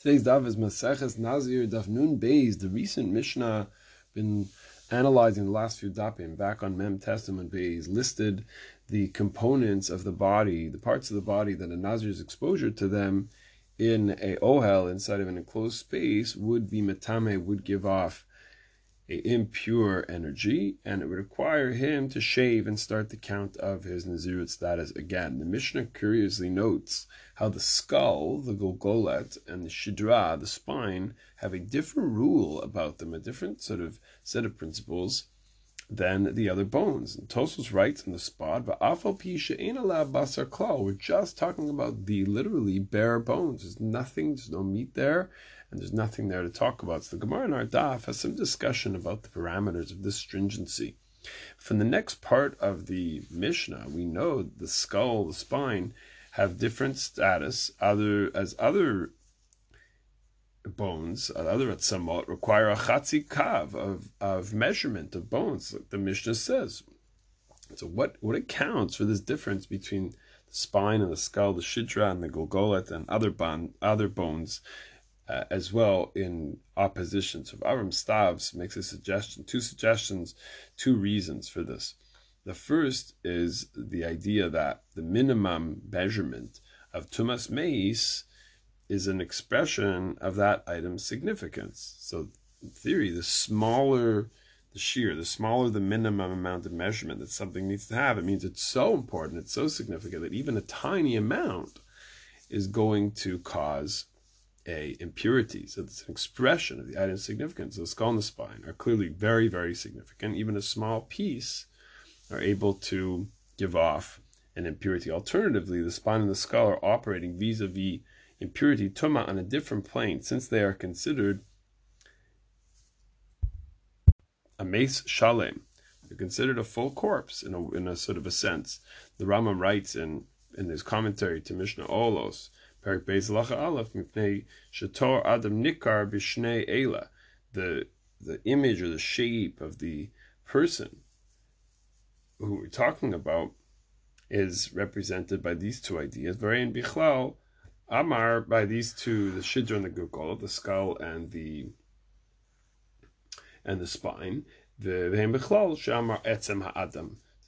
Today's daf is Maseches Nazir Daf Nun Beis. The recent Mishnah been analyzing the last few dapim back on Mem Tes Amud Beis listed the components of the body, the parts of the body that a Nazir's exposure to them in a ohel inside of an enclosed space would be metame, would give off impure energy, and it would require him to shave and start the count of his Nazirut status again. The Mishnah curiously notes how the skull, the Golgolet, and the Shidra, the spine, have a different rule about them, a different sort of set of principles than the other bones. And Tosfos writes on the spot. We're just talking about the literally bare bones. There's nothing, there's no meat there, and there's nothing there to talk about. So the Gemara in our daf has some discussion about the parameters of this stringency. From the next part of the Mishnah, we know the skull, the spine, have different status other as other bones, other at atzamot, require a chatzi kav of, of measurement of bones, like the Mishnah says. So what, what accounts for this difference between the spine and the skull, the shidra and the golgolet, and other, bon, other bones uh, as well in opposition. So Avram Stavs makes a suggestion, two suggestions, two reasons for this. The first is the idea that the minimum measurement of tumas meis is an expression of that item's significance. So, in theory, the smaller the shiur, the smaller the minimum amount of measurement that something needs to have, it means it's so important, it's so significant that even a tiny amount is going to cause a impurity. So it's an expression of the item's significance. So the skull and the spine are clearly very, very significant. Even a small piece are able to give off an impurity. Alternatively, the spine and the skull are operating vis-a-vis impurity tuma on a different plane, since they are considered a meis shalem. They're considered a full corpse in a, in a sort of a sense. The Rambam writes in, in his commentary to Mishnah Ohalos, Perek Beis Halacha Aleph, Mipnei Shator Adam Nikar Bishnei Ela. The the image or the shape of the person who we're talking about is represented by these two ideas. Varian Bichlal Amar by these two, the Shidra and the Gukol, the skull and the and the spine. The.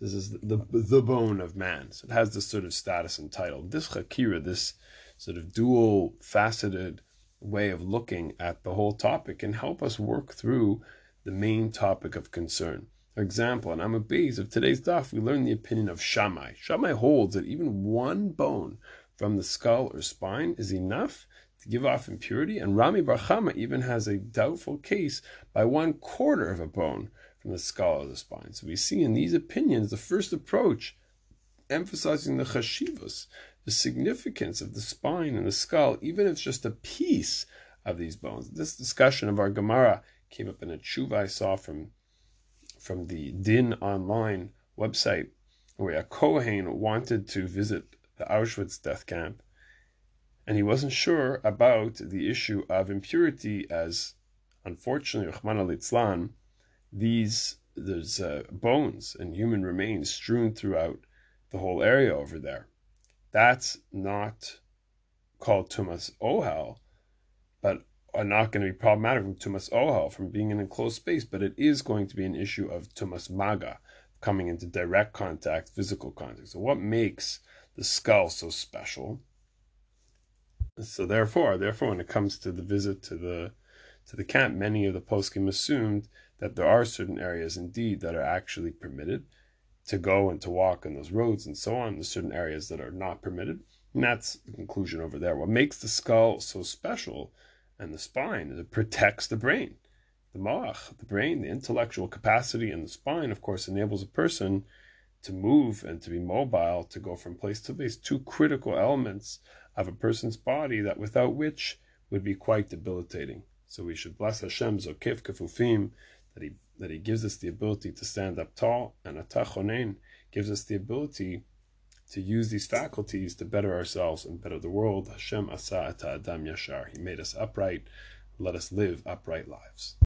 This is the, the bone of man. So it has this sort of status and title. This Chakira, this sort of dual faceted way of looking at the whole topic can help us work through the main topic of concern. For example, in Amud Beis of today's daf, we learn the opinion of Shammai. Shammai holds that even one bone from the skull or spine is enough to give off impurity, and Rami Bar Chama even has a doubtful case by one quarter of a bone from the skull or the spine. So we see in these opinions the first approach emphasizing the chashivas, the significance of the spine and the skull, even if it's just a piece of these bones. This discussion of our Gemara came up in a tshuva I saw from from the Din Online website, where a Kohen wanted to visit the Auschwitz death camp, and he wasn't sure about the issue of impurity, as unfortunately, Rahman al these there's uh, bones and human remains strewn throughout the whole area over there. That's not called Tumas Ohel, but are not going to be problematic from Tumas Ohel, from being in an enclosed space, but it is going to be an issue of Tumas Maga, coming into direct contact, physical contact. So, what makes the skull so special? So, therefore, therefore, when it comes to the visit to the to the camp, many of the poskim assumed that there are certain areas indeed that are actually permitted to go and to walk on those roads and so on. There's certain areas that are not permitted. And that's the conclusion over there. What makes the skull so special and the spine is it protects the brain. The moach, the brain, the intellectual capacity, and the spine, of course, enables a person to move and to be mobile, to go from place to place. Two critical elements of a person's body that without which would be quite debilitating. So we should bless Hashem Zokef Kefufim that he that he gives us the ability to stand up tall, and Atah Chonen gives us the ability to use these faculties to better ourselves and better the world. Hashem Asa Adam Yashar. He made us upright. Let us live upright lives.